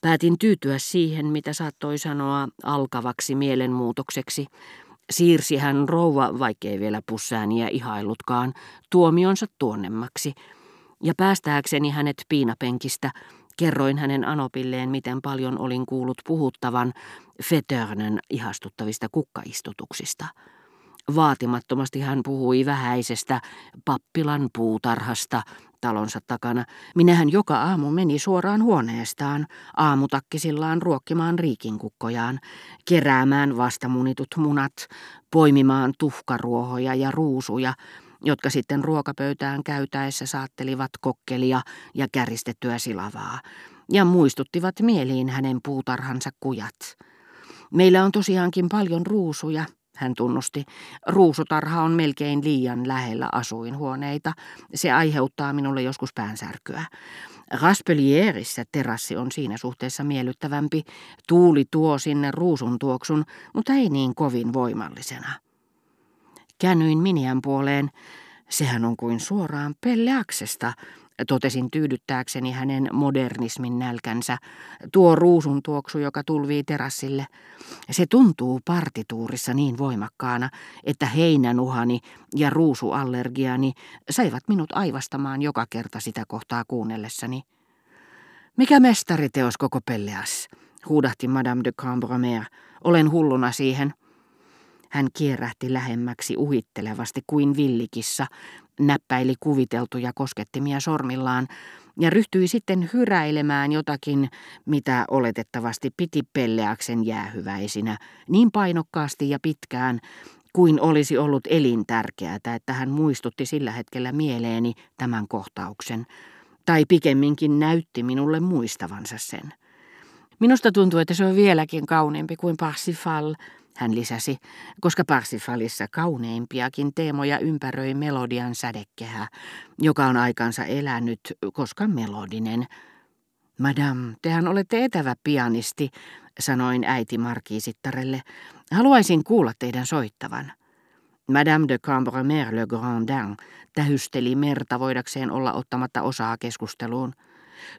Päätin tyytyä siihen, mitä saattoi sanoa alkavaksi mielenmuutokseksi. Siirsi hän rouva, vaikkei vielä pussääniä ihaillutkaan, tuomionsa tuonnemmaksi. Ja päästääkseni hänet piinapenkistä, kerroin hänen anopilleen, miten paljon olin kuullut puhuttavan Fetörnön ihastuttavista kukkaistutuksista. Vaatimattomasti hän puhui vähäisestä pappilan puutarhasta talonsa takana. Minähän joka aamu meni suoraan huoneestaan, aamutakkisillaan ruokkimaan riikinkukkojaan, keräämään vastamunitut munat, poimimaan tuhkaruohoja ja ruusuja, jotka sitten ruokapöytään käytäessä saattelivat kokkelia ja käristettyä silavaa, ja muistuttivat mieliin hänen puutarhansa kujat. Meillä on tosiaankin paljon ruusuja, hän tunnusti. Ruusutarha on melkein liian lähellä asuinhuoneita. Se aiheuttaa minulle joskus päänsärkyä. Raspelierissä terassi on siinä suhteessa miellyttävämpi. Tuuli tuo sinne ruusun tuoksun, mutta ei niin kovin voimallisena. Käännyin Minian puoleen. Sehän on kuin suoraan Pelleaksesta, totesin tyydyttääkseni hänen modernismin nälkänsä, tuo ruusun tuoksu, joka tulvii terassille. Se tuntuu partituurissa niin voimakkaana, että heinänuhani ja ruusuallergiani saivat minut aivastamaan joka kerta sitä kohtaa kuunnellessani. Mikä mestariteos koko Pelleas, huudahti Madame de Cambromer. Olen hulluna siihen. Hän kierähti lähemmäksi uhittelevasti kuin villikissa, näppäili kuviteltuja koskettimia sormillaan ja ryhtyi sitten hyräilemään jotakin, mitä oletettavasti piti pelleäksen jäähyväisinä, niin painokkaasti ja pitkään, kuin olisi ollut elintärkeää, että hän muistutti sillä hetkellä mieleeni tämän kohtauksen, tai pikemminkin näytti minulle muistavansa sen. Minusta tuntuu, että se on vieläkin kauniimpi kuin Parsifal, hän lisäsi, koska Parsifalissa kauneimpiakin teemoja ympäröi melodian sädekehä, joka on aikansa elänyt, koska melodinen. Madame, tehän olette etävä pianisti, sanoin äiti markiisittarelle. Haluaisin kuulla teidän soittavan. Madame de Cambremer le Grandin tähysteli merta voidakseen olla ottamatta osaa keskusteluun.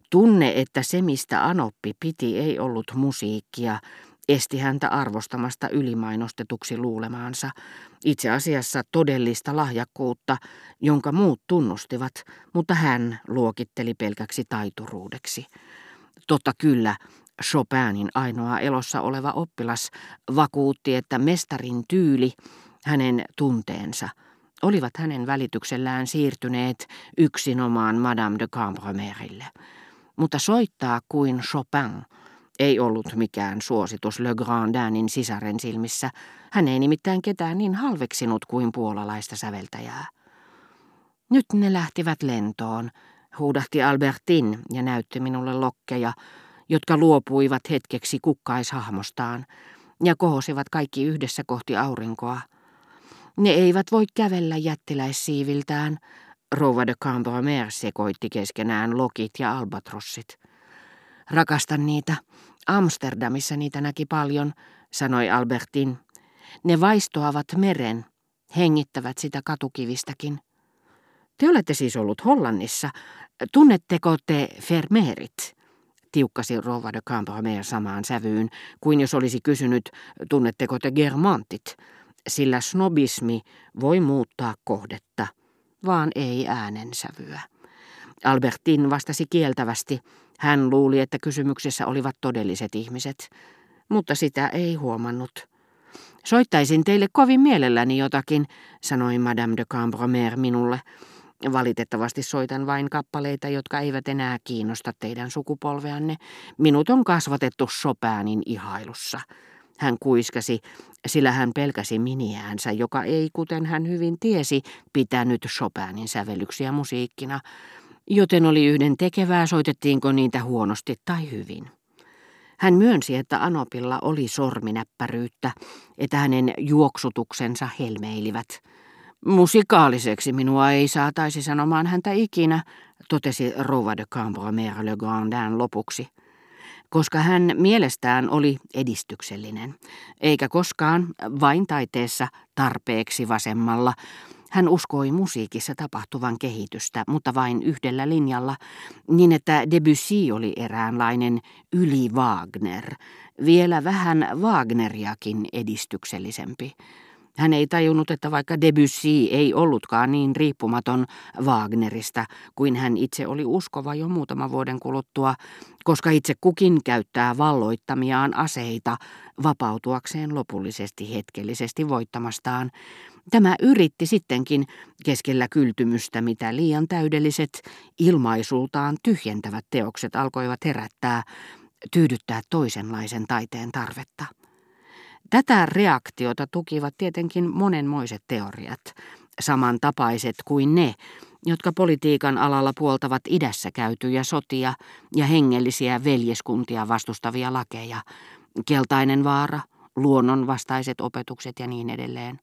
Tunne, että se mistä Anoppi piti ei ollut musiikkia, esti häntä arvostamasta ylimainostetuksi luulemaansa, itse asiassa todellista lahjakkuutta, jonka muut tunnustivat, mutta hän luokitteli pelkäksi taituruudeksi. Totta kyllä, Chopinin ainoa elossa oleva oppilas vakuutti, että mestarin tyyli, hänen tunteensa, olivat hänen välityksellään siirtyneet yksinomaan Madame de Cambromerille. Mutta soittaa kuin Chopin – ei ollut mikään suositus Le Grandinin sisaren silmissä. Hän ei nimittäin ketään niin halveksinut kuin puolalaista säveltäjää. Nyt ne lähtivät lentoon, huudahti Albertin ja näytti minulle lokkeja, jotka luopuivat hetkeksi kukkaishahmostaan ja kohosivat kaikki yhdessä kohti aurinkoa. Ne eivät voi kävellä jättiläissiiviltään, Rouva de Cambromer sekoitti keskenään lokit ja albatrossit. Rakastan niitä, Amsterdamissa niitä näki paljon, sanoi Albertin. Ne vaistoavat meren, hengittävät sitä katukivistäkin. Te olette siis ollut Hollannissa. Tunnetteko te Vermeerit? Tiukkasi Rova de Cambromere samaan sävyyn, kuin jos olisi kysynyt, tunnetteko te Germantit? Sillä snobismi voi muuttaa kohdetta, vaan ei äänensävyä. Albertin vastasi kieltävästi, hän luuli, että kysymyksessä olivat todelliset ihmiset, mutta sitä ei huomannut. Soittaisin teille kovin mielelläni jotakin, sanoi Madame de Cambromer minulle. Valitettavasti soitan vain kappaleita, jotka eivät enää kiinnosta teidän sukupolveanne. Minut on kasvatettu Chopinin ihailussa. Hän kuiskasi, sillä hän pelkäsi miniäänsä, joka ei, kuten hän hyvin tiesi, pitänyt Chopinin sävellyksiä musiikkina joten oli yhden tekevää, soitettiinko niitä huonosti tai hyvin. Hän myönsi, että Anopilla oli sorminäppäryyttä, että hänen juoksutuksensa helmeilivät. Musikaaliseksi minua ei saataisi sanomaan häntä ikinä, totesi Rouva de Cambromer le Grandin lopuksi, koska hän mielestään oli edistyksellinen, eikä koskaan vain taiteessa tarpeeksi vasemmalla, Hän uskoi musiikissa tapahtuvan kehitystä, mutta vain yhdellä linjalla, niin että Debussy oli eräänlainen yli Wagner, vielä vähän Wagneriakin edistyksellisempi. Hän ei tajunnut, että vaikka Debussy ei ollutkaan niin riippumaton Wagnerista kuin hän itse oli uskova jo muutama vuoden kuluttua, koska itse kukin käyttää valloittamiaan aseita vapautuakseen lopullisesti hetkellisesti voittamastaan. Tämä yritti sittenkin keskellä kyltymystä, mitä liian täydelliset, ilmaisultaan tyhjentävät teokset alkoivat herättää, tyydyttää toisenlaisen taiteen tarvetta. Tätä reaktiota tukivat tietenkin monenmoiset teoriat, samantapaiset kuin ne, jotka politiikan alalla puoltavat idässä käytyjä sotia ja hengellisiä veljeskuntia vastustavia lakeja, keltainen vaara, luonnon vastaiset opetukset ja niin edelleen.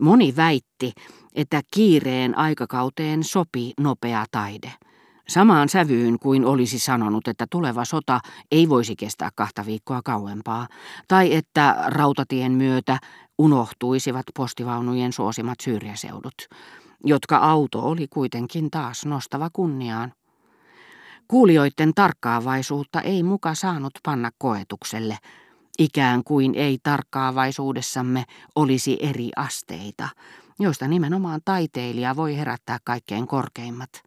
Moni väitti, että kiireen aikakauteen sopi nopea taide – Samaan sävyyn kuin olisi sanonut, että tuleva sota ei voisi kestää kahta viikkoa kauempaa, tai että rautatien myötä unohtuisivat postivaunujen suosimat syrjäseudut, jotka auto oli kuitenkin taas nostava kunniaan. Kuulijoiden tarkkaavaisuutta ei muka saanut panna koetukselle, ikään kuin ei tarkkaavaisuudessamme olisi eri asteita, joista nimenomaan taiteilija voi herättää kaikkein korkeimmat –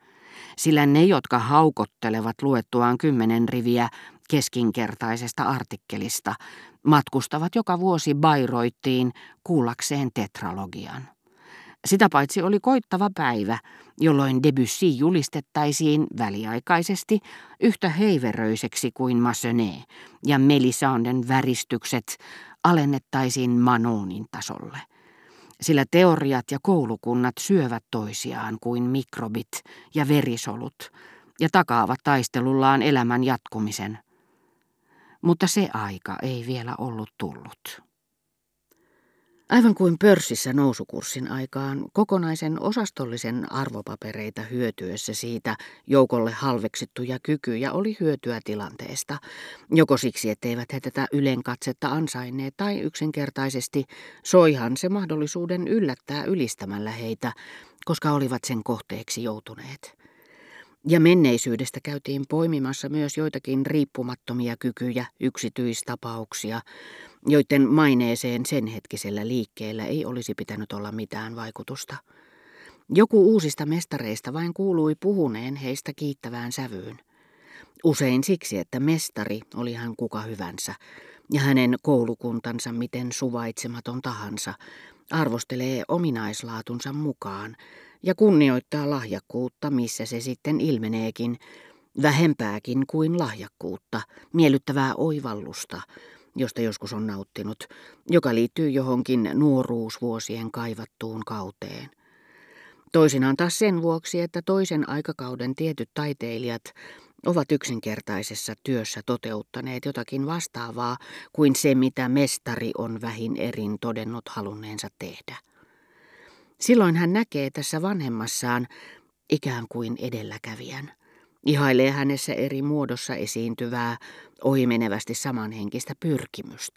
sillä ne, jotka haukottelevat luettuaan kymmenen riviä keskinkertaisesta artikkelista, matkustavat joka vuosi Bayreuttiin kuullakseen tetralogian. Sitä paitsi oli koittava päivä, jolloin Debussy julistettaisiin väliaikaisesti yhtä heiveröiseksi kuin Massenet ja Melisanden väristykset alennettaisiin Manonin tasolle – sillä teoriat ja koulukunnat syövät toisiaan kuin mikrobit ja verisolut ja takaavat taistelullaan elämän jatkumisen. Mutta se aika ei vielä ollut tullut. Aivan kuin pörssissä nousukurssin aikaan, kokonaisen osastollisen arvopapereita hyötyessä siitä joukolle halveksittuja kykyjä oli hyötyä tilanteesta, joko siksi, etteivät he tätä ylenkatsetta ansainneet, tai yksinkertaisesti soihan se mahdollisuuden yllättää ylistämällä heitä, koska olivat sen kohteeksi joutuneet. Ja menneisyydestä käytiin poimimassa myös joitakin riippumattomia kykyjä, yksityistapauksia, joiden maineeseen sen hetkisellä liikkeellä ei olisi pitänyt olla mitään vaikutusta. Joku uusista mestareista vain kuului puhuneen heistä kiittävään sävyyn. Usein siksi, että mestari oli hän kuka hyvänsä, ja hänen koulukuntansa miten suvaitsematon tahansa, arvostelee ominaislaatunsa mukaan ja kunnioittaa lahjakkuutta, missä se sitten ilmeneekin, vähempääkin kuin lahjakkuutta, miellyttävää oivallusta, josta joskus on nauttinut, joka liittyy johonkin nuoruusvuosien kaivattuun kauteen. Toisinaan taas sen vuoksi, että toisen aikakauden tietyt taiteilijat ovat yksinkertaisessa työssä toteuttaneet jotakin vastaavaa kuin se, mitä mestari on vähin erin todennut halunneensa tehdä. Silloin hän näkee tässä vanhemmassaan ikään kuin edelläkävijän. Ihailee hänessä eri muodossa esiintyvää, ohimenevästi samanhenkistä pyrkimystä.